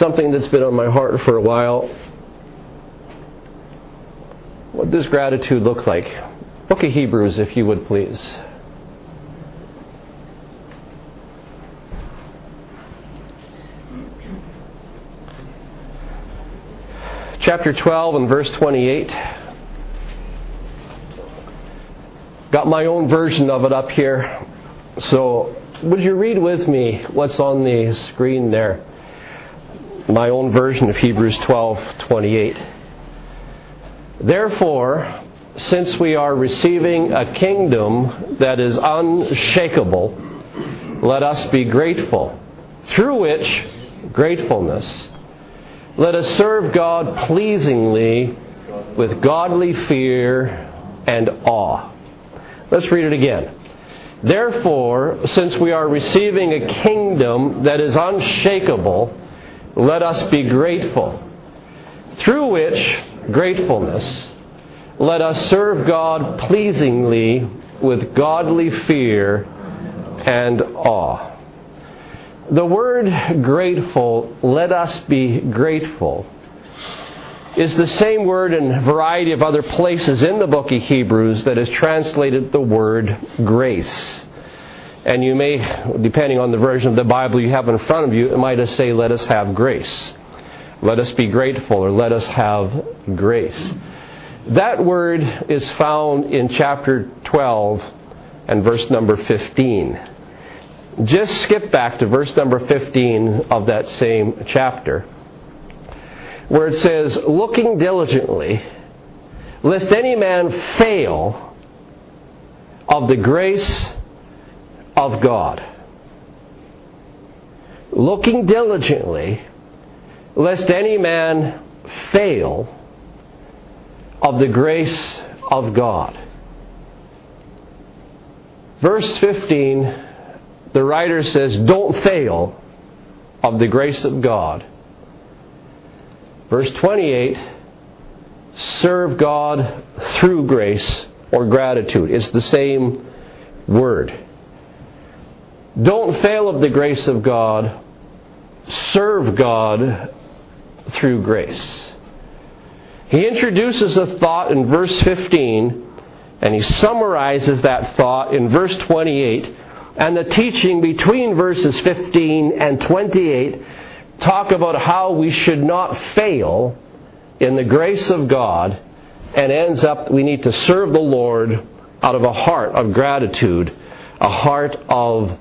something that's been on my heart for a while. What does gratitude look like? Book of Hebrews, if you would please. Chapter 12 and verse 28. Got my own version of it up here. So, would you read with me what's on the screen there? My own version of Hebrews 12:28. Therefore, since we are receiving a kingdom that is unshakable, let us be grateful, through which gratefulness let us serve God pleasingly with godly fear and awe. Let's read it again. Therefore, since we are receiving a kingdom that is unshakable, let us be grateful. Through which gratefulness, let us serve God pleasingly with godly fear and awe. The word grateful, let us be grateful, is the same word in a variety of other places in the book of Hebrews that is translated the word grace. And you may, depending on the version of the Bible you have in front of you, it might just say, let us have grace. Let us be grateful, or let us have grace. That word is found in chapter 12 and verse number 15. Just skip back to verse number 15 of that same chapter, where it says, Looking diligently, lest any man fail of the grace of God. Looking diligently, lest any man fail of the grace of God. Verse 15 the writer says, don't fail of the grace of God. Verse 28 serve God through grace or gratitude. It's the same word. Don't fail of the grace of God. Serve God through grace. He introduces a thought in verse 15 and he summarizes that thought in verse 28 and the teaching between verses 15 and 28 talk about how we should not fail in the grace of God and ends up we need to serve the Lord out of a heart of gratitude, a heart of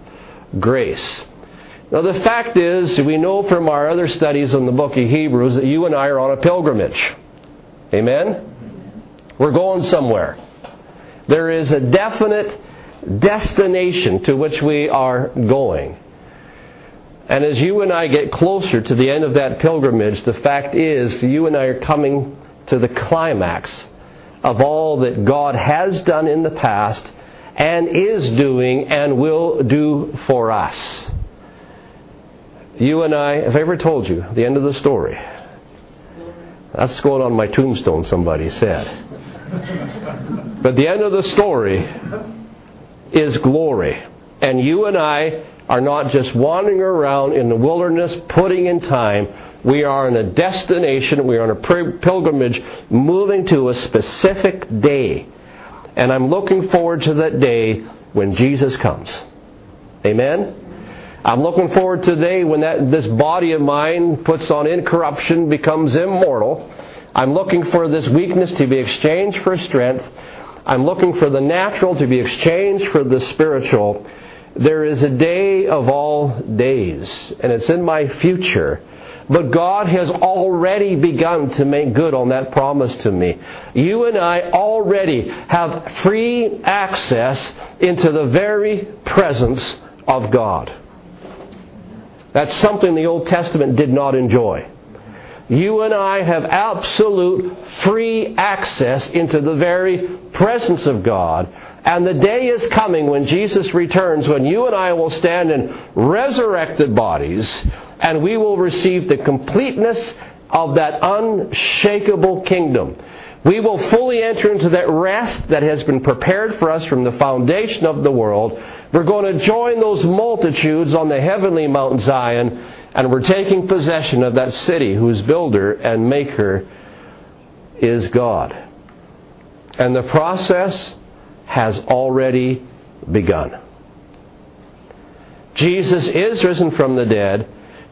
grace. Now, the fact is, we know from our other studies in the book of Hebrews that you and I are on a pilgrimage. Amen? We're going somewhere. There is a definite destination to which we are going. And as you and I get closer to the end of that pilgrimage, the fact is you and I are coming to the climax of all that God has done in the past and is doing and will do for us. You and I, have ever told you the end of the story? That's going on my tombstone, somebody said. But the end of the story is glory. And you and I are not just wandering around in the wilderness, putting in time. We are in a destination, we are on a pilgrimage, moving to a specific day. And I'm looking forward to that day when Jesus comes. Amen? I'm looking forward to the day when that, this body of mine puts on incorruption, becomes immortal. I'm looking for this weakness to be exchanged for strength. I'm looking for the natural to be exchanged for the spiritual. There is a day of all days, and it's in my future. But God has already begun to make good on that promise to me. You and I already have free access into the very presence of God. That's something the Old Testament did not enjoy you and I have absolute free access into the very presence of God. And the day is coming when Jesus returns, when you and I will stand in resurrected bodies, and we will receive the completeness of that unshakable kingdom. We will fully enter into that rest that has been prepared for us from the foundation of the world. We're going to join those multitudes on the heavenly Mount Zion And we're taking possession of that city whose builder and maker is God. And the process has already begun. Jesus is risen from the dead.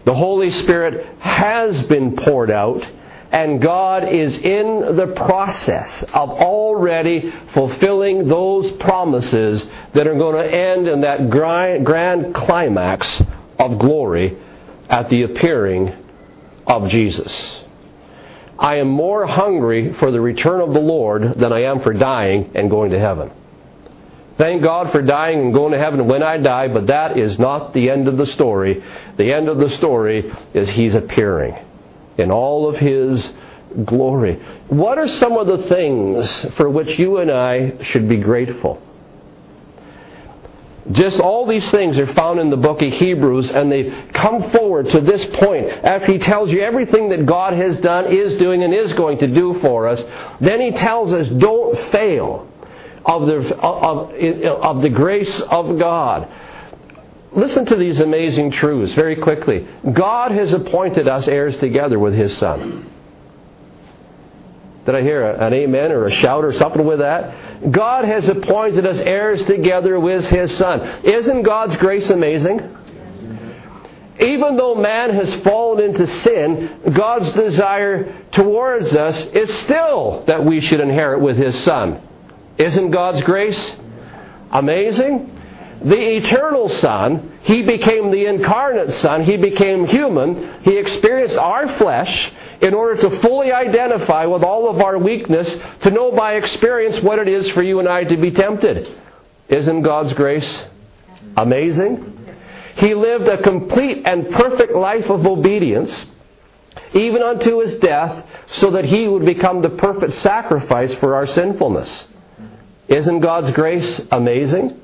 The Holy Spirit has been poured out. And God is in the process of already fulfilling those promises that are going to end in that grand climax of glory at the appearing of Jesus. I am more hungry for the return of the Lord than I am for dying and going to heaven. Thank God for dying and going to heaven when I die, but that is not the end of the story. The end of the story is He's appearing in all of His glory. What are some of the things for which you and I should be grateful? Just all these things are found in the book of Hebrews, and they come forward to this point. After he tells you everything that God has done, is doing, and is going to do for us, then he tells us don't fail of the, of, of the grace of God. Listen to these amazing truths very quickly. God has appointed us heirs together with his Son. Did I hear an amen or a shout or something with that? God has appointed us heirs together with His Son. Isn't God's grace amazing? Even though man has fallen into sin, God's desire towards us is still that we should inherit with His Son. Isn't God's grace amazing? The eternal Son, He became the incarnate Son, He became human, He experienced our flesh, in order to fully identify with all of our weakness, to know by experience what it is for you and I to be tempted. Isn't God's grace amazing? He lived a complete and perfect life of obedience, even unto his death, so that he would become the perfect sacrifice for our sinfulness. Isn't God's grace amazing?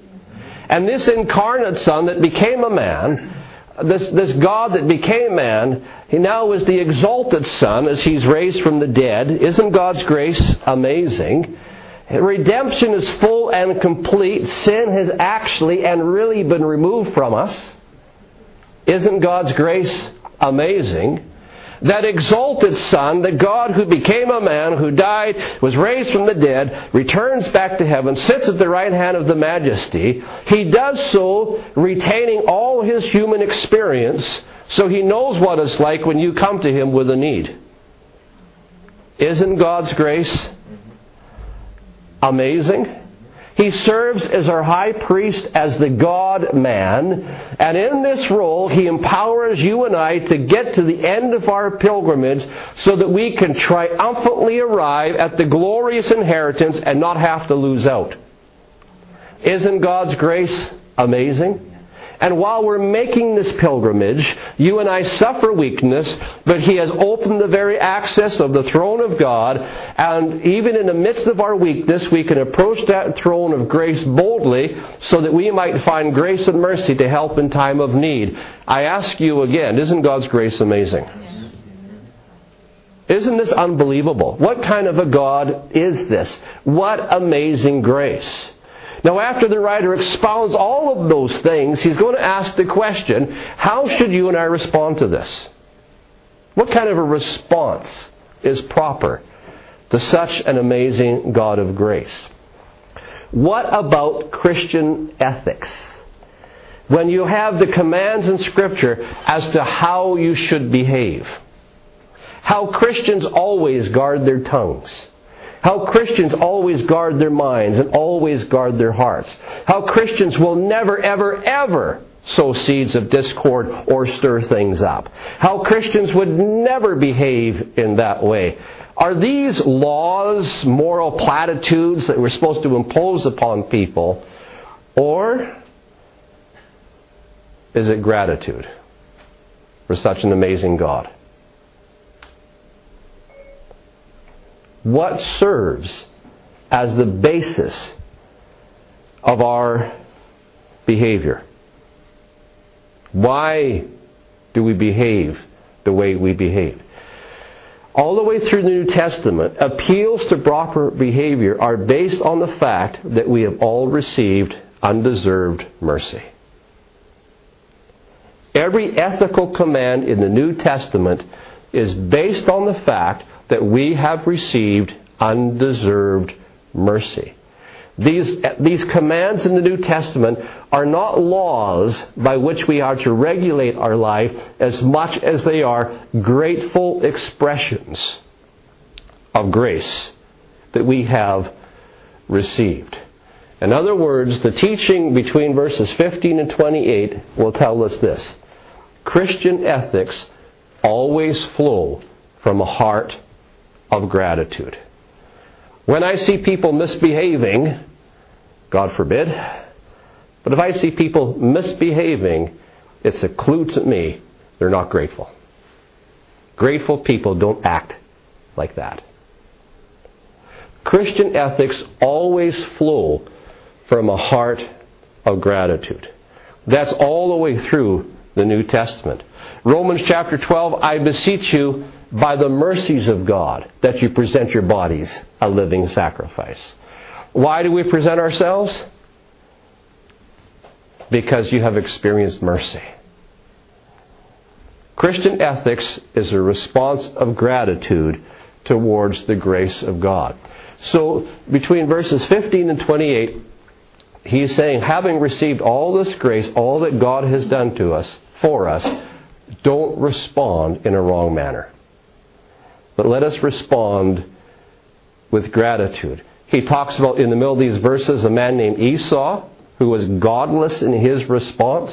And this incarnate Son that became a man, this, this God that became man, he now is the exalted Son as he's raised from the dead. Isn't God's grace amazing? Redemption is full and complete. Sin has actually and really been removed from us. Isn't God's grace amazing? That exalted Son, that God who became a man, who died, was raised from the dead, returns back to heaven, sits at the right hand of the majesty. He does so retaining all his human experience, so he knows what it's like when you come to him with a need. Isn't God's grace amazing? He serves as our high priest as the God man. And in this role, he empowers you and I to get to the end of our pilgrimage so that we can triumphantly arrive at the glorious inheritance and not have to lose out. Isn't God's grace amazing? And while we're making this pilgrimage, you and I suffer weakness, but He has opened the very access of the throne of God, and even in the midst of our weakness, we can approach that throne of grace boldly so that we might find grace and mercy to help in time of need. I ask you again, isn't God's grace amazing? Isn't this unbelievable? What kind of a God is this? What amazing grace. Now, after the writer expounds all of those things, he's going to ask the question how should you and I respond to this? What kind of a response is proper to such an amazing God of grace? What about Christian ethics? When you have the commands in Scripture as to how you should behave, how Christians always guard their tongues how Christians always guard their minds and always guard their hearts. How Christians will never, ever, ever sow seeds of discord or stir things up. How Christians would never behave in that way. Are these laws, moral platitudes that we're supposed to impose upon people, or is it gratitude for such an amazing God? What serves as the basis of our behavior. Why do we behave the way we behave? All the way through the New Testament, appeals to proper behavior are based on the fact that we have all received undeserved mercy. Every ethical command in the New Testament is based on the fact that we have received undeserved mercy. These, these commands in the New Testament are not laws by which we are to regulate our life as much as they are grateful expressions of grace that we have received. In other words, the teaching between verses 15 and 28 will tell us this Christian ethics always flow from a heart of gratitude. When I see people misbehaving, God forbid, but if I see people misbehaving, it's a clue to me they're not grateful. Grateful people don't act like that. Christian ethics always flow from a heart of gratitude. That's all the way through the New Testament. Romans chapter 12, I beseech you by the mercies of God that you present your bodies a living sacrifice. Why do we present ourselves? Because you have experienced mercy. Christian ethics is a response of gratitude towards the grace of God. So, between verses 15 and 28, he's saying, having received all this grace, all that God has done to us, for us, don't respond in a wrong manner. But let us respond with gratitude. He talks about in the middle of these verses a man named Esau who was godless in his response.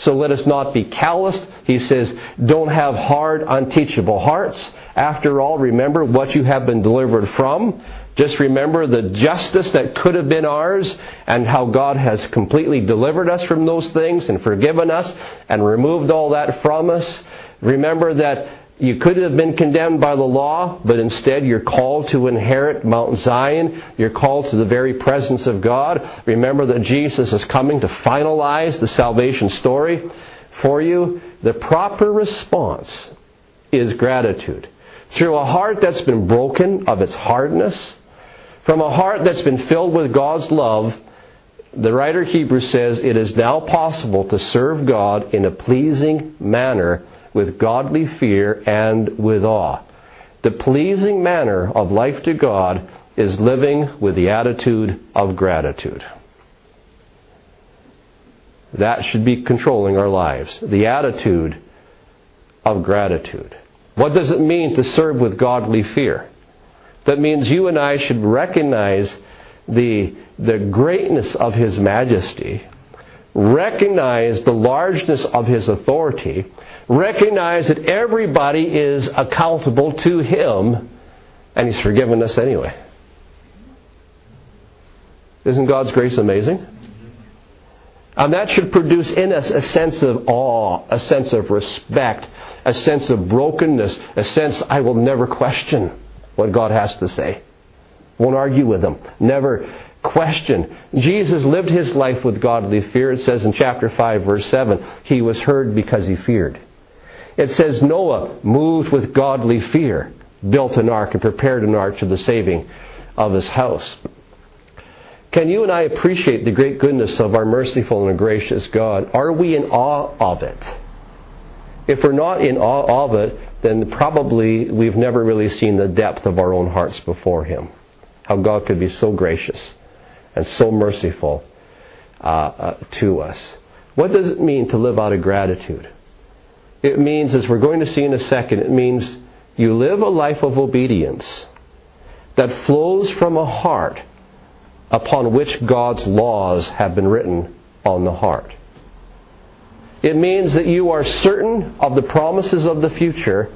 So let us not be calloused. He says, don't have hard, unteachable hearts. After all, remember what you have been delivered from. Just remember the justice that could have been ours and how God has completely delivered us from those things and forgiven us and removed all that from us. Remember that you could have been condemned by the law, but instead you're called to inherit Mount Zion. You're called to the very presence of God. Remember that Jesus is coming to finalize the salvation story for you. The proper response is gratitude. Through a heart that's been broken of its hardness, from a heart that's been filled with God's love, the writer Hebrews says it is now possible to serve God in a pleasing manner with godly fear and with awe. The pleasing manner of life to God is living with the attitude of gratitude. That should be controlling our lives. The attitude of gratitude. What does it mean to serve with godly fear? That means you and I should recognize the, the greatness of His majesty, recognize the largeness of His authority, recognize that everybody is accountable to Him, and He's forgiven us anyway. Isn't God's grace amazing? And that should produce in us a sense of awe, a sense of respect, a sense of brokenness, a sense I will never question what God has to say. Won't argue with him. Never question. Jesus lived his life with godly fear. It says in chapter 5, verse 7, he was heard because he feared. It says Noah moved with godly fear, built an ark and prepared an ark to the saving of his house. Can you and I appreciate the great goodness of our merciful and gracious God? Are we in awe of it? If we're not in awe of it, then probably we've never really seen the depth of our own hearts before Him. How God could be so gracious and so merciful uh, uh, to us. What does it mean to live out of gratitude? It means, as we're going to see in a second, it means you live a life of obedience that flows from a heart upon which God's laws have been written on the heart. It means that you are certain of the promises of the future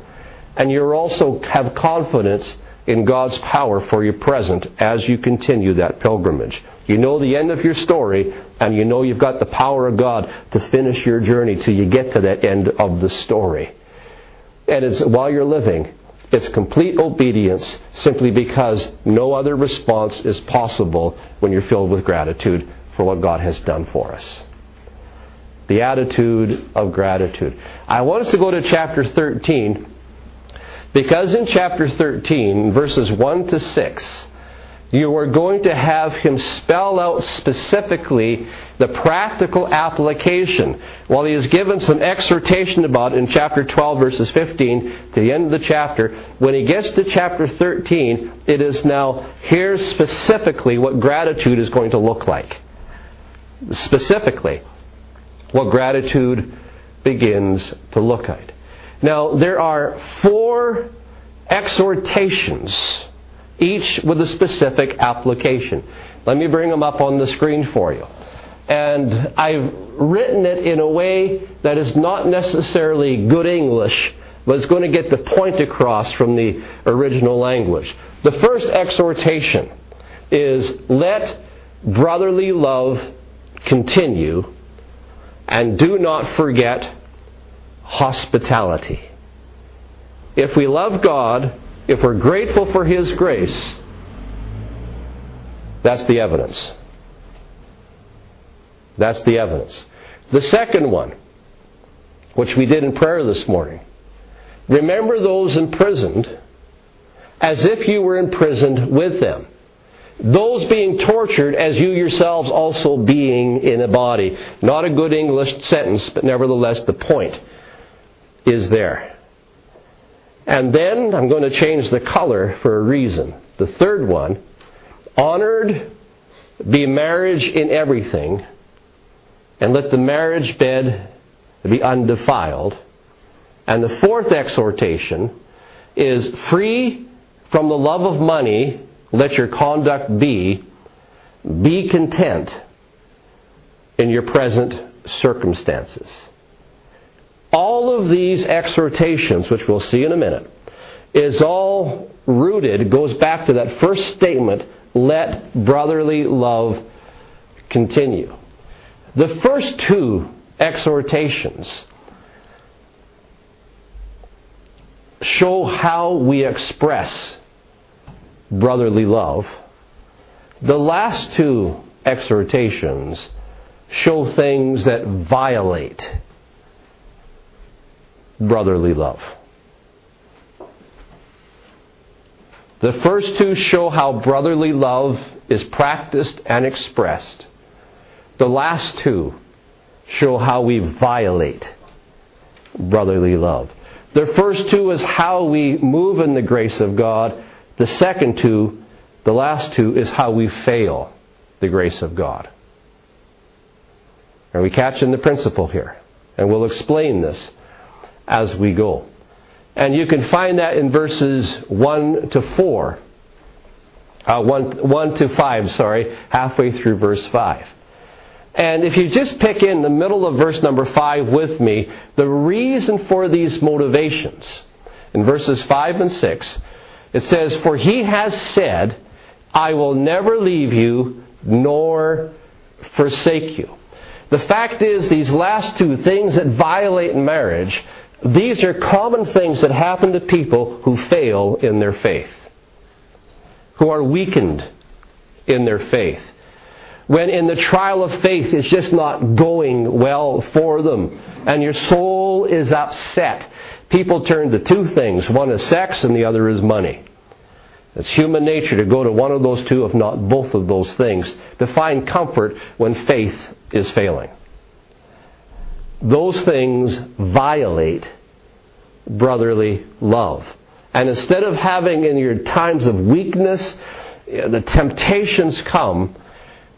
and you also have confidence in God's power for your present as you continue that pilgrimage. You know the end of your story, and you know you've got the power of God to finish your journey till you get to that end of the story. And it's while you're living, it's complete obedience simply because no other response is possible when you're filled with gratitude for what God has done for us the attitude of gratitude. I want us to go to chapter 13 because in chapter 13, verses 1 to 6, you are going to have him spell out specifically the practical application. While he has given some exhortation about it in chapter 12, verses 15 to the end of the chapter, when he gets to chapter 13, it is now here's specifically what gratitude is going to look like. Specifically, what gratitude begins to look like. Now, there are four exhortations each with a specific application. Let me bring them up on the screen for you. And I've written it in a way that is not necessarily good English, but it's going to get the point across from the original language. The first exhortation is let brotherly love continue and do not forget hospitality. If we love God, if we're grateful for His grace, that's the evidence. That's the evidence. The second one, which we did in prayer this morning, remember those imprisoned as if you were imprisoned with them. Those being tortured as you yourselves also being in a body. Not a good English sentence, but nevertheless the point is there. And then I'm going to change the color for a reason. The third one honored, be marriage in everything, and let the marriage bed be undefiled. And the fourth exhortation is free from the love of money, let your conduct be, be content in your present circumstances. All of these exhortations, which we'll see in a minute, is all rooted, goes back to that first statement let brotherly love continue. The first two exhortations show how we express brotherly love. The last two exhortations show things that violate brotherly love. The first two show how brotherly love is practiced and expressed. The last two show how we violate brotherly love. The first two is how we move in the grace of God. The second two, the last two, is how we fail the grace of God. Are we catching the principle here? And we'll explain this as we go. And you can find that in verses 1 to 4. Uh, 1, 1 to 5, sorry, halfway through verse 5. And if you just pick in the middle of verse number 5 with me, the reason for these motivations, in verses 5 and 6, it says, For he has said, I will never leave you nor forsake you. The fact is, these last two things that violate marriage these are common things that happen to people who fail in their faith, who are weakened in their faith. When in the trial of faith it's just not going well for them, and your soul is upset. People turn to two things one is sex, and the other is money. It's human nature to go to one of those two, if not both of those things, to find comfort when faith is failing those things violate brotherly love. And instead of having in your times of weakness, the temptations come,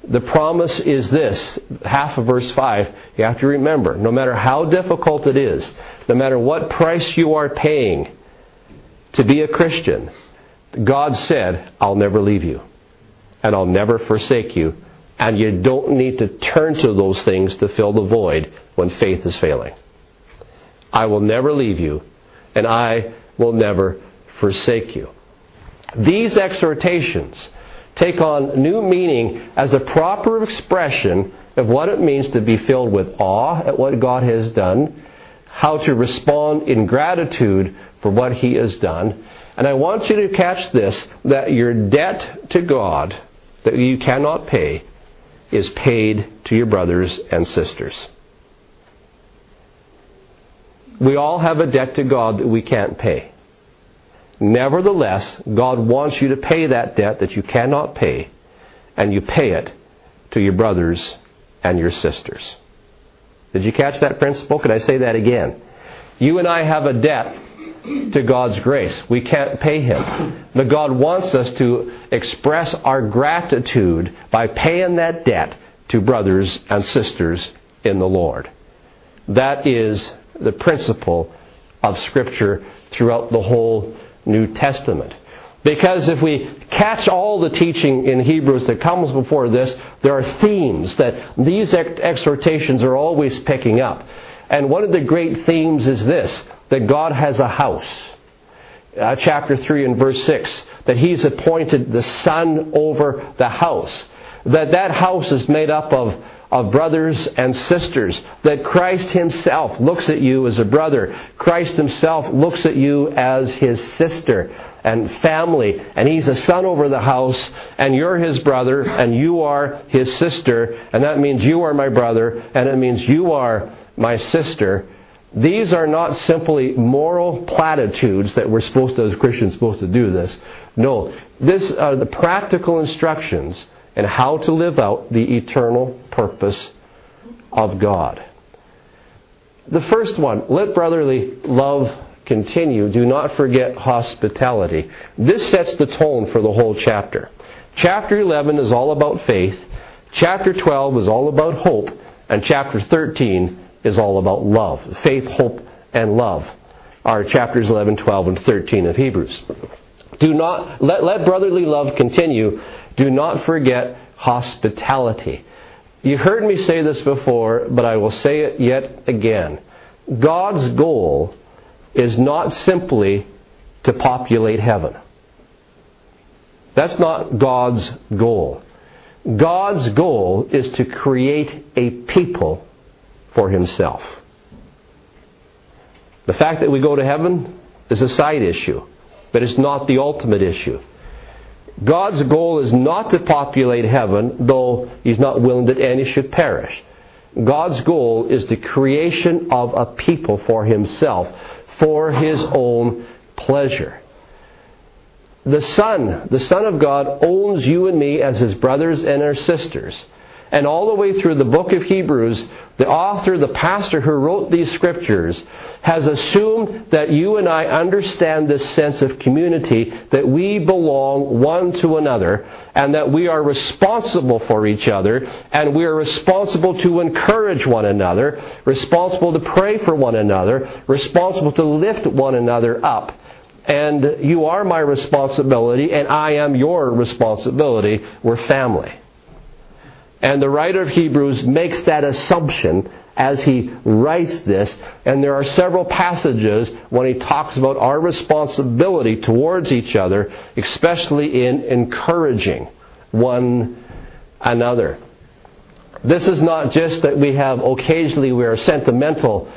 the promise is this half of verse 5. You have to remember no matter how difficult it is, no matter what price you are paying to be a Christian, God said, I'll never leave you and I'll never forsake you. And you don't need to turn to those things to fill the void when faith is failing. I will never leave you, and I will never forsake you. These exhortations take on new meaning as a proper expression of what it means to be filled with awe at what God has done, how to respond in gratitude for what He has done. And I want you to catch this that your debt to God that you cannot pay is paid to your brothers and sisters. We all have a debt to God that we can't pay. Nevertheless, God wants you to pay that debt that you cannot pay, and you pay it to your brothers and your sisters. Did you catch that principle? Can I say that again? You and I have a debt to God's grace. We can't pay Him. But God wants us to express our gratitude by paying that debt to brothers and sisters in the Lord. That is the principle of Scripture throughout the whole New Testament. Because if we catch all the teaching in Hebrews that comes before this, there are themes that these exhortations are always picking up. And one of the great themes is this that God has a house. Uh, chapter 3 and verse 6 that He's appointed the Son over the house. That that house is made up of of brothers and sisters. That Christ Himself looks at you as a brother. Christ Himself looks at you as His sister and family. And He's a son over the house, and you're His brother, and you are His sister. And that means you are my brother, and it means you are my sister. These are not simply moral platitudes that we're supposed to, as Christians, supposed to do this. No, these are the practical instructions and how to live out the eternal purpose of God. The first one, let brotherly love continue. Do not forget hospitality. This sets the tone for the whole chapter. Chapter 11 is all about faith. Chapter 12 is all about hope. And chapter 13 is all about love. Faith, hope, and love are chapters 11, 12, and 13 of Hebrews. Do not, let, let brotherly love continue. Do not forget hospitality. You heard me say this before, but I will say it yet again. God's goal is not simply to populate heaven. That's not God's goal. God's goal is to create a people for himself. The fact that we go to heaven is a side issue, but it's not the ultimate issue. God's goal is not to populate heaven, though He's not willing that any should perish. God's goal is the creation of a people for Himself, for His own pleasure. The Son, the Son of God, owns you and me as His brothers and our sisters. And all the way through the book of Hebrews, the author, the pastor who wrote these scriptures, has assumed that you and I understand this sense of community, that we belong one to another, and that we are responsible for each other, and we are responsible to encourage one another, responsible to pray for one another, responsible to lift one another up. And you are my responsibility, and I am your responsibility. We're family. And the writer of Hebrews makes that assumption as he writes this. And there are several passages when he talks about our responsibility towards each other, especially in encouraging one another. This is not just that we have occasionally we are sentimental,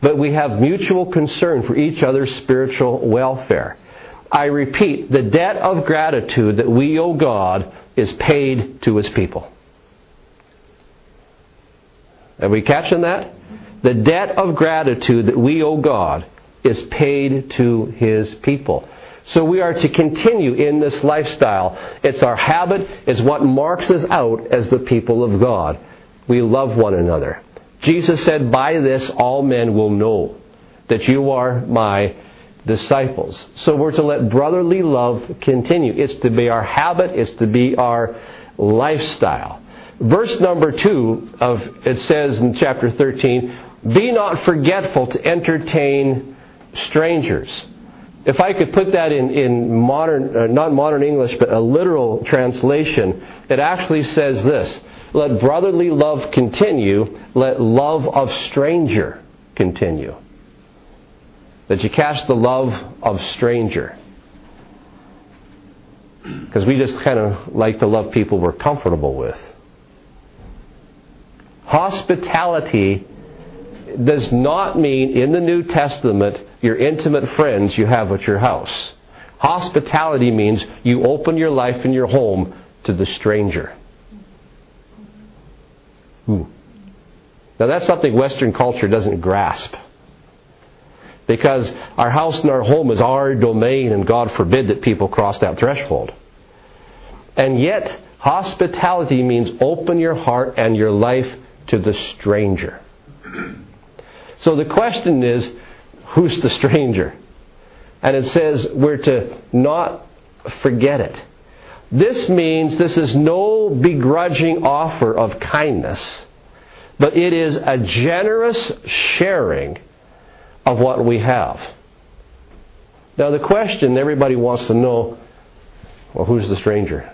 but we have mutual concern for each other's spiritual welfare. I repeat, the debt of gratitude that we owe God is paid to his people. Are we catching that? The debt of gratitude that we owe God is paid to His people. So we are to continue in this lifestyle. It's our habit, it's what marks us out as the people of God. We love one another. Jesus said, By this all men will know that you are my disciples. So we're to let brotherly love continue. It's to be our habit, it's to be our lifestyle verse number 2 of it says in chapter 13, "Be not forgetful to entertain strangers." If I could put that in, in modern, uh, not modern English, but a literal translation, it actually says this Let brotherly love continue, let love of stranger continue. That you cast the love of stranger. Because we just kind of like to love people we're comfortable with. Hospitality does not mean in the New Testament your intimate friends you have at your house. Hospitality means you open your life and your home to the stranger. Ooh. Now that's something Western culture doesn't grasp. because our house and our home is our domain, and God forbid that people cross that threshold. And yet, hospitality means open your heart and your life to the stranger. So the question is, who's the stranger? And it says we're to not forget it. This means this is no begrudging offer of kindness, but it is a generous sharing of what we have. Now, the question everybody wants to know well, who's the stranger?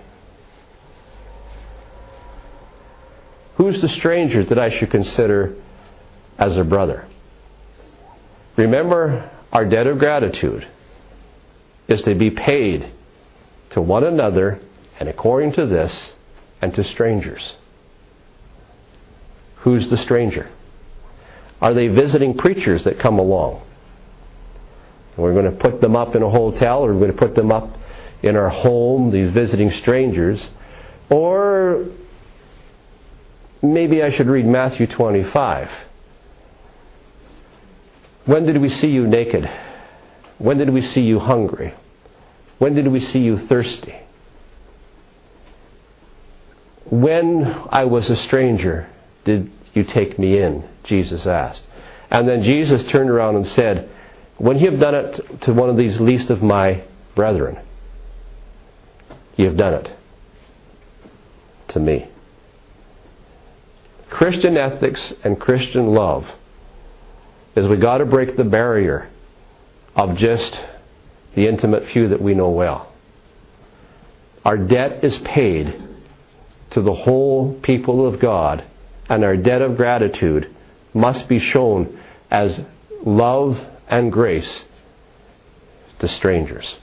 Who's the stranger that I should consider as a brother? Remember, our debt of gratitude is to be paid to one another and according to this and to strangers. Who's the stranger? Are they visiting preachers that come along? We're going to put them up in a hotel or we're going to put them up in our home, these visiting strangers. Or maybe I should read Matthew 25. When did we see you naked? When did we see you hungry? When did we see you thirsty? When I was a stranger, did you take me in? Jesus asked. And then Jesus turned around and said, When you have done it to one of these least of my brethren, you have done it to me. Christian ethics and Christian love is we got to break the barrier of just the intimate few that we know well. Our debt is paid to the whole people of God, and our debt of gratitude must be shown as love and grace to strangers.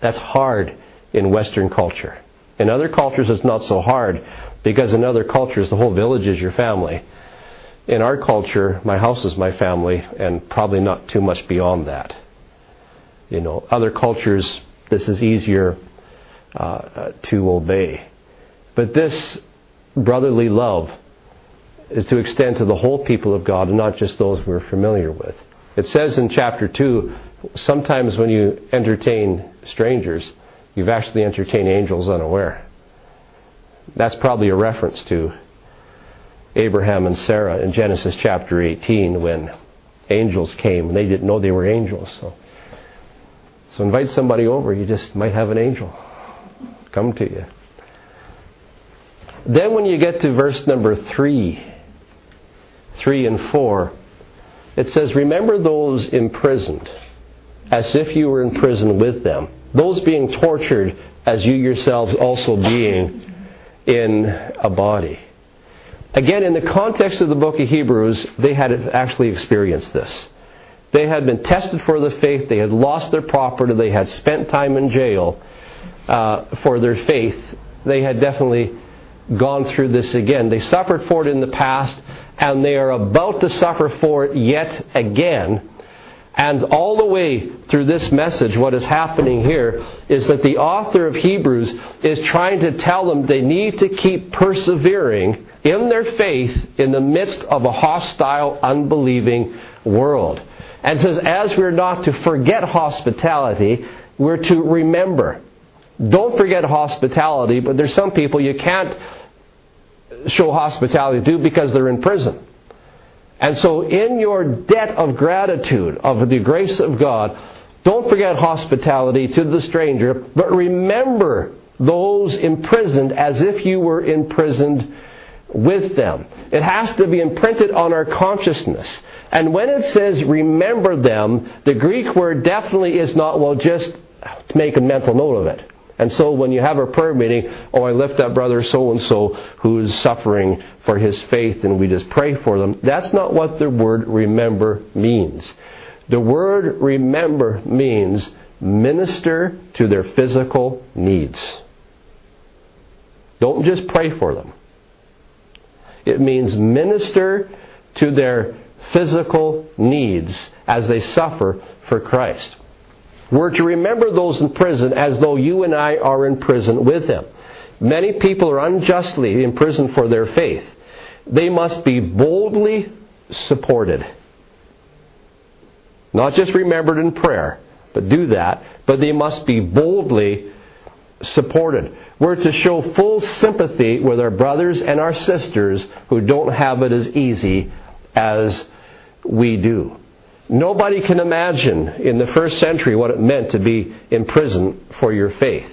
That's hard in Western culture. In other cultures, it's not so hard because in other cultures, the whole village is your family. In our culture, my house is my family, and probably not too much beyond that. You know, other cultures, this is easier uh, to obey. But this brotherly love is to extend to the whole people of God and not just those we're familiar with. It says in chapter 2 sometimes when you entertain strangers, you've actually entertained angels unaware. That's probably a reference to Abraham and Sarah in Genesis chapter 18 when angels came and they didn't know they were angels. So, so invite somebody over, you just might have an angel come to you. Then when you get to verse number 3, 3 and 4, it says, Remember those imprisoned, as if you were in prison with them, those being tortured as you yourselves also being in a body. Again, in the context of the book of Hebrews, they had actually experienced this. They had been tested for the faith, they had lost their property, they had spent time in jail uh, for their faith. They had definitely gone through this again. They suffered for it in the past, and they are about to suffer for it yet again. And all the way through this message, what is happening here is that the author of Hebrews is trying to tell them they need to keep persevering in their faith in the midst of a hostile, unbelieving world. And says, as we're not to forget hospitality, we're to remember. Don't forget hospitality, but there's some people you can't show hospitality to because they're in prison. And so, in your debt of gratitude, of the grace of God, don't forget hospitality to the stranger, but remember those imprisoned as if you were imprisoned with them. It has to be imprinted on our consciousness. And when it says remember them, the Greek word definitely is not, well, just make a mental note of it. And so when you have a prayer meeting, oh, I lift up brother so and so who's suffering for his faith and we just pray for them. That's not what the word remember means. The word remember means minister to their physical needs. Don't just pray for them. It means minister to their physical needs as they suffer for Christ. We're to remember those in prison as though you and I are in prison with them. Many people are unjustly imprisoned for their faith. They must be boldly supported. Not just remembered in prayer, but do that. But they must be boldly supported. We're to show full sympathy with our brothers and our sisters who don't have it as easy as we do. Nobody can imagine in the first century what it meant to be in prison for your faith.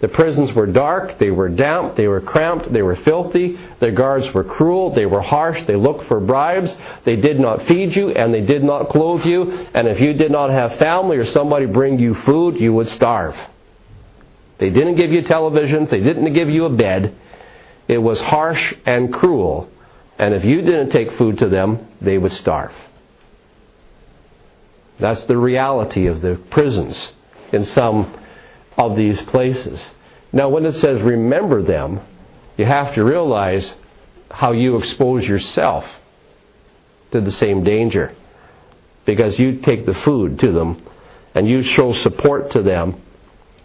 The prisons were dark, they were damp, they were cramped, they were filthy, the guards were cruel, they were harsh, they looked for bribes, they did not feed you, and they did not clothe you, and if you did not have family or somebody bring you food, you would starve. They didn't give you televisions, they didn't give you a bed. It was harsh and cruel, and if you didn't take food to them, they would starve. That's the reality of the prisons in some of these places. Now, when it says remember them, you have to realize how you expose yourself to the same danger. Because you take the food to them and you show support to them,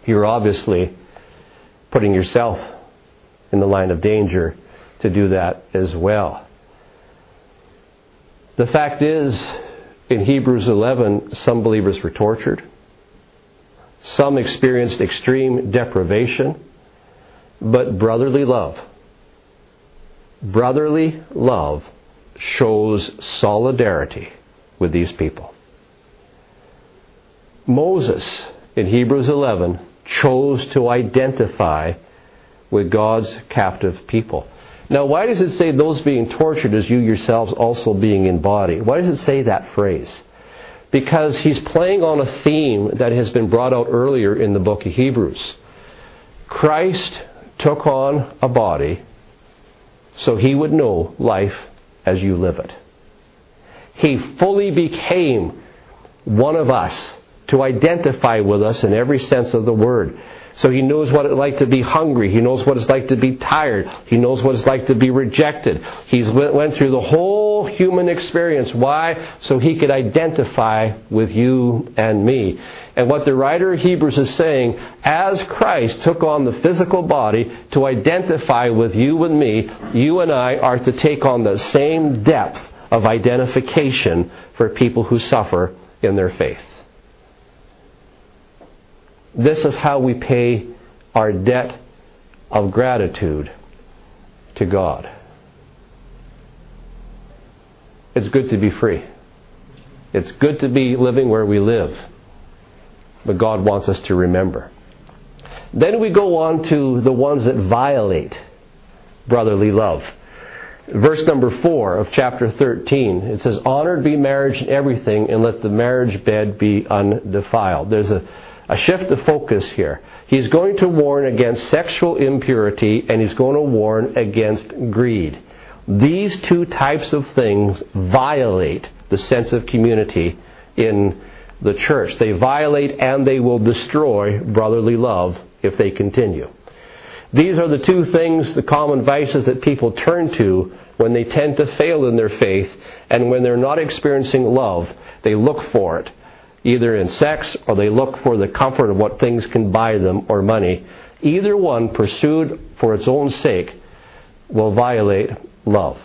you're obviously putting yourself in the line of danger to do that as well. The fact is, in Hebrews 11, some believers were tortured. Some experienced extreme deprivation. But brotherly love, brotherly love shows solidarity with these people. Moses, in Hebrews 11, chose to identify with God's captive people. Now, why does it say those being tortured as you yourselves also being in body? Why does it say that phrase? Because he's playing on a theme that has been brought out earlier in the book of Hebrews. Christ took on a body so he would know life as you live it. He fully became one of us to identify with us in every sense of the word. So he knows what it's like to be hungry. He knows what it's like to be tired. He knows what it's like to be rejected. He's went through the whole human experience. Why? So he could identify with you and me. And what the writer of Hebrews is saying, as Christ took on the physical body to identify with you and me, you and I are to take on the same depth of identification for people who suffer in their faith. This is how we pay our debt of gratitude to God. It's good to be free. It's good to be living where we live. But God wants us to remember. Then we go on to the ones that violate brotherly love. Verse number 4 of chapter 13, it says, Honored be marriage in everything, and let the marriage bed be undefiled. There's a a shift of focus here. He's going to warn against sexual impurity and he's going to warn against greed. These two types of things violate the sense of community in the church. They violate and they will destroy brotherly love if they continue. These are the two things, the common vices that people turn to when they tend to fail in their faith and when they're not experiencing love. They look for it either in sex or they look for the comfort of what things can buy them or money. Either one, pursued for its own sake, will violate love.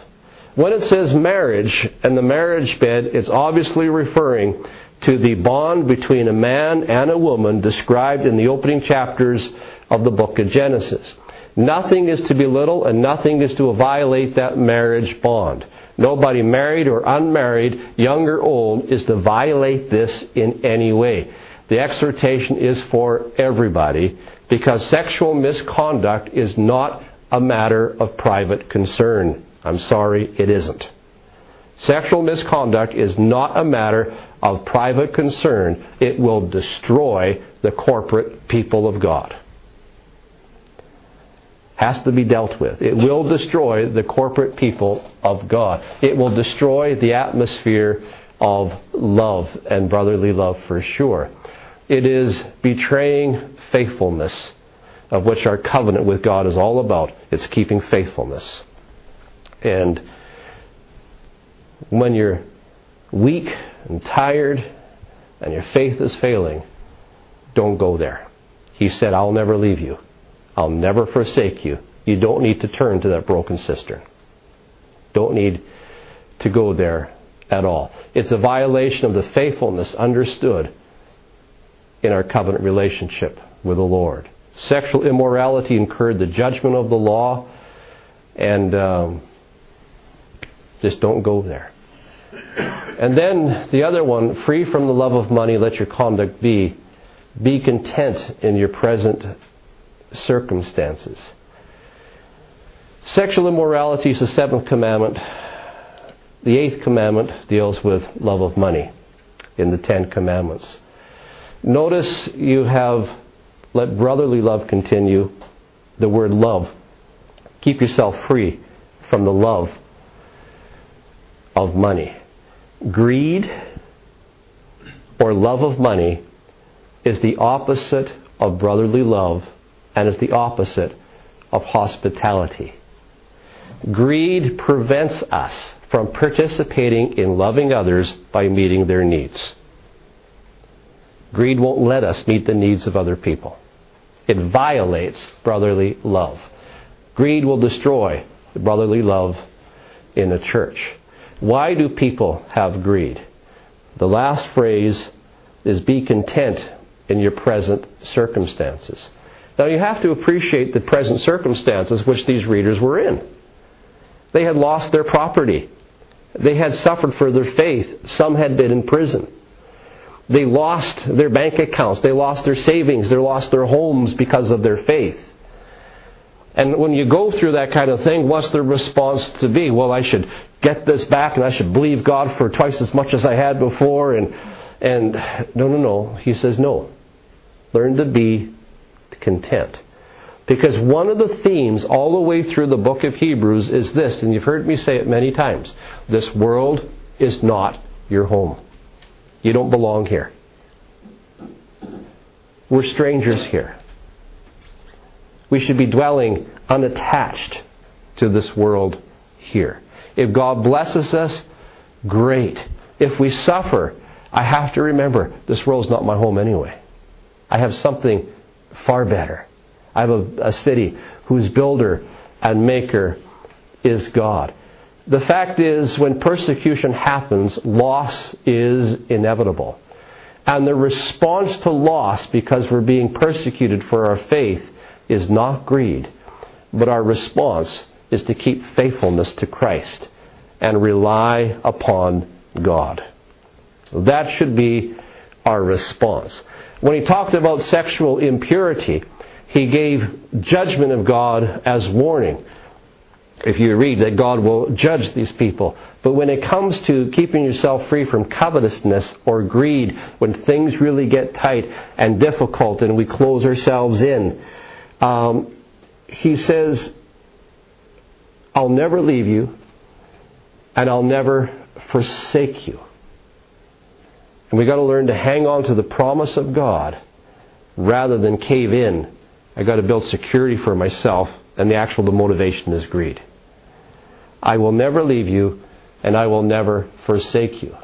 When it says marriage and the marriage bed, it's obviously referring to the bond between a man and a woman described in the opening chapters of the book of Genesis. Nothing is to belittle and nothing is to violate that marriage bond. Nobody married or unmarried, young or old, is to violate this in any way. The exhortation is for everybody because sexual misconduct is not a matter of private concern. I'm sorry, it isn't. Sexual misconduct is not a matter of private concern. It will destroy the corporate people of God has to be dealt with. It will destroy the corporate people of God. It will destroy the atmosphere of love and brotherly love for sure. It is betraying faithfulness, of which our covenant with God is all about. It's keeping faithfulness. And when you're weak and tired and your faith is failing, don't go there. He said, I'll never leave you. I'll never forsake you. You don't need to turn to that broken cistern. Don't need to go there at all. It's a violation of the faithfulness understood in our covenant relationship with the Lord. Sexual immorality incurred the judgment of the law, and um, just don't go there. And then the other one, free from the love of money, let your conduct be. Be content in your present circumstances. Sexual immorality is the seventh commandment. The eighth commandment deals with love of money in the Ten Commandments. Notice you have let brotherly love continue, the word love. Keep yourself free from the love of money. Greed or love of money is the opposite of brotherly love and is the opposite of hospitality. Greed prevents us from participating in loving others by meeting their needs. Greed won't let us meet the needs of other people. It violates brotherly love. Greed will destroy the brotherly love in the church. Why do people have greed? The last phrase is be content in your present circumstances. Now you have to appreciate the present circumstances which these readers were in. They had lost their property. They had suffered for their faith. Some had been in prison. They lost their bank accounts. They lost their savings. They lost their homes because of their faith. And when you go through that kind of thing, what's the response to be? Well, I should get this back and I should believe God for twice as much as I had before. And, and no, no, no. He says no. Learn to be content. Because one of the themes all the way through the book of Hebrews is this, and you've heard me say it many times this world is not your home. You don't belong here. We're strangers here. We should be dwelling unattached to this world here. If God blesses us, great. If we suffer, I have to remember this world's not my home anyway. I have something far better. I have a, a city whose builder and maker is God. The fact is, when persecution happens, loss is inevitable. And the response to loss, because we're being persecuted for our faith, is not greed, but our response is to keep faithfulness to Christ and rely upon God. That should be our response. When he talked about sexual impurity, he gave judgment of God as warning. If you read that God will judge these people. But when it comes to keeping yourself free from covetousness or greed, when things really get tight and difficult and we close ourselves in, um, he says, I'll never leave you and I'll never forsake you. And we've got to learn to hang on to the promise of God rather than cave in. I've got to build security for myself, and the actual the motivation is greed. I will never leave you, and I will never forsake you.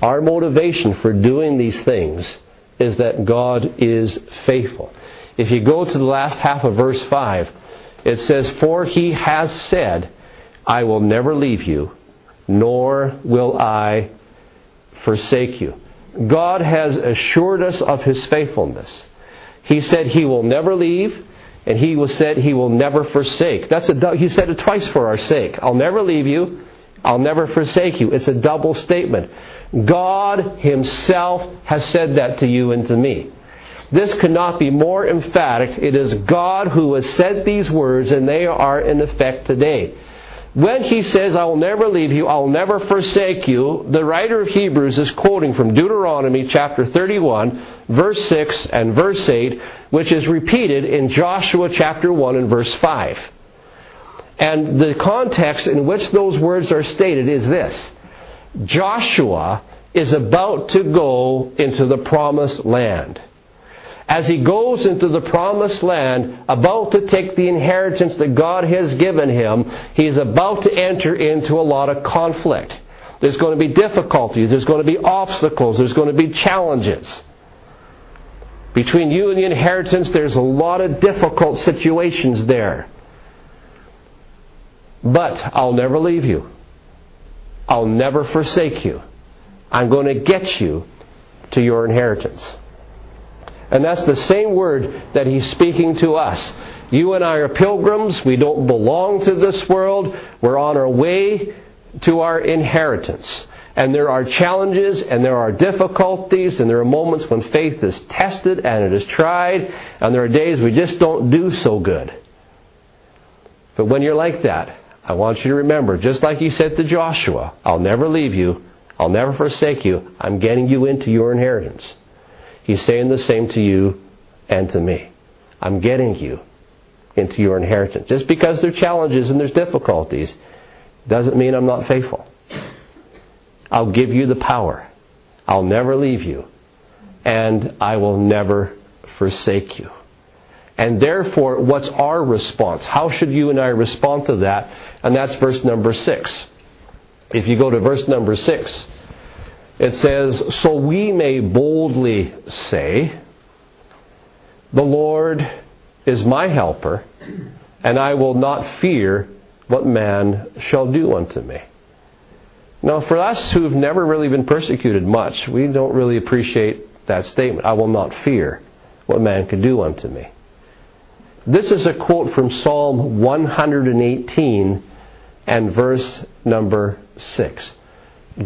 Our motivation for doing these things is that God is faithful. If you go to the last half of verse 5, it says, For he has said, I will never leave you, nor will I forsake you. God has assured us of his faithfulness. He said he will never leave, and he was said he will never forsake. That's a he said it twice for our sake. I'll never leave you. I'll never forsake you. It's a double statement. God himself has said that to you and to me. This could not be more emphatic. It is God who has said these words, and they are in effect today. When he says, I will never leave you, I will never forsake you, the writer of Hebrews is quoting from Deuteronomy chapter 31, verse 6 and verse 8, which is repeated in Joshua chapter 1 and verse 5. And the context in which those words are stated is this Joshua is about to go into the promised land as he goes into the promised land, about to take the inheritance that God has given him, he's about to enter into a lot of conflict. There's going to be difficulties, there's going to be obstacles, there's going to be challenges. Between you and the inheritance, there's a lot of difficult situations there. But I'll never leave you. I'll never forsake you. I'm going to get you to your inheritance. And that's the same word that he's speaking to us. You and I are pilgrims. We don't belong to this world. We're on our way to our inheritance. And there are challenges and there are difficulties and there are moments when faith is tested and it is tried and there are days we just don't do so good. But when you're like that, I want you to remember, just like he said to Joshua, I'll never leave you, I'll never forsake you, I'm getting you into your inheritance. He's saying the same to you and to me. I'm getting you into your inheritance. Just because there are challenges and there's difficulties doesn't mean I'm not faithful. I'll give you the power. I'll never leave you. And I will never forsake you. And therefore, what's our response? How should you and I respond to that? And that's verse number 6. If you go to verse number 6, it says, So we may boldly say, The Lord is my helper, and I will not fear what man shall do unto me. Now, for us who've never really been persecuted much, we don't really appreciate that statement. I will not fear what man could do unto me. This is a quote from Psalm 118 and verse number 6.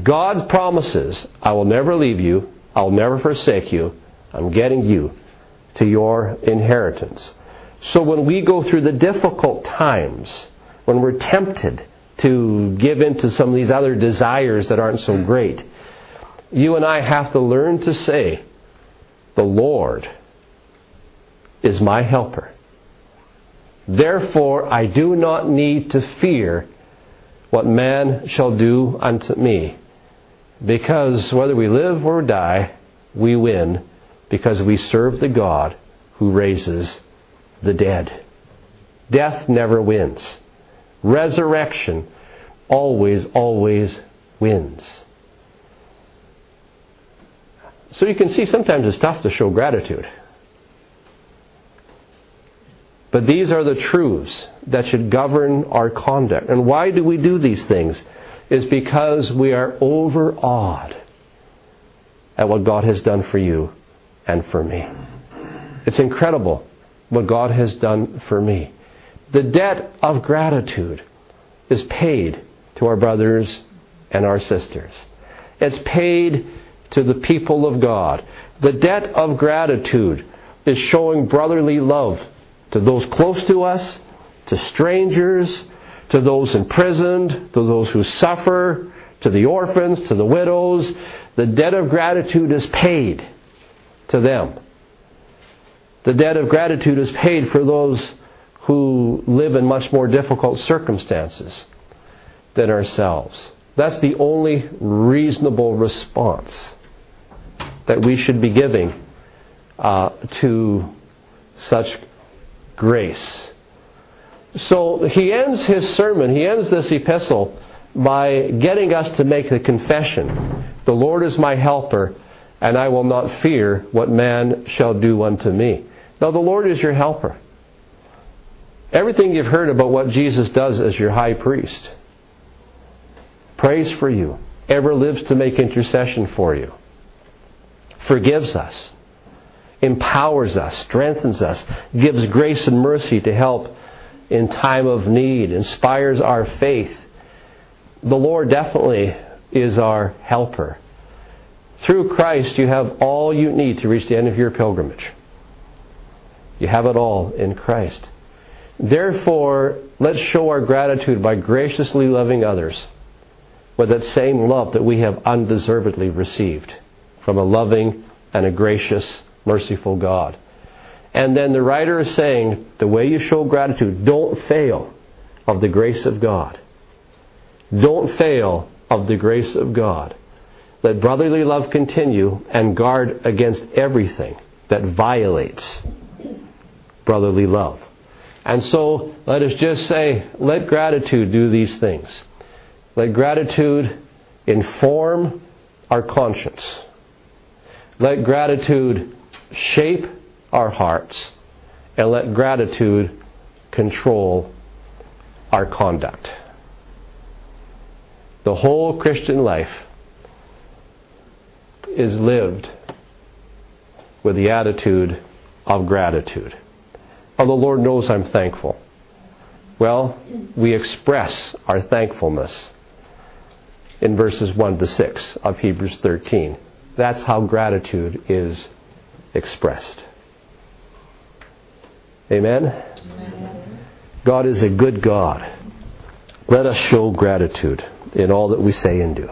God promises, I will never leave you, I'll never forsake you, I'm getting you to your inheritance. So when we go through the difficult times, when we're tempted, to give in to some of these other desires that aren't so great. You and I have to learn to say, The Lord is my helper. Therefore, I do not need to fear what man shall do unto me. Because whether we live or die, we win because we serve the God who raises the dead. Death never wins resurrection always, always wins. So you can see sometimes it's tough to show gratitude. But these are the truths that should govern our conduct. And why do we do these things? Is because we are overawed at what God has done for you and for me. It's incredible what God has done for me. The debt of gratitude is paid to our brothers and our sisters. It's paid to the people of God. The debt of gratitude is showing brotherly love to those close to us, to strangers, to those imprisoned, to those who suffer, to the orphans, to the widows. The debt of gratitude is paid to them. The debt of gratitude is paid for those who live in much more difficult circumstances than ourselves. That's the only reasonable response that we should be giving uh, to such grace. So he ends his sermon, he ends this epistle by getting us to make the confession The Lord is my helper, and I will not fear what man shall do unto me. Now, the Lord is your helper. Everything you've heard about what Jesus does as your high priest prays for you, ever lives to make intercession for you, forgives us, empowers us, strengthens us, gives grace and mercy to help in time of need, inspires our faith. The Lord definitely is our helper. Through Christ, you have all you need to reach the end of your pilgrimage. You have it all in Christ. Therefore, let's show our gratitude by graciously loving others with that same love that we have undeservedly received from a loving and a gracious, merciful God. And then the writer is saying the way you show gratitude, don't fail of the grace of God. Don't fail of the grace of God. Let brotherly love continue and guard against everything that violates brotherly love. And so let us just say, let gratitude do these things. Let gratitude inform our conscience. Let gratitude shape our hearts. And let gratitude control our conduct. The whole Christian life is lived with the attitude of gratitude. Oh, the Lord knows I'm thankful. Well, we express our thankfulness in verses 1 to 6 of Hebrews 13. That's how gratitude is expressed. Amen? Amen? God is a good God. Let us show gratitude in all that we say and do.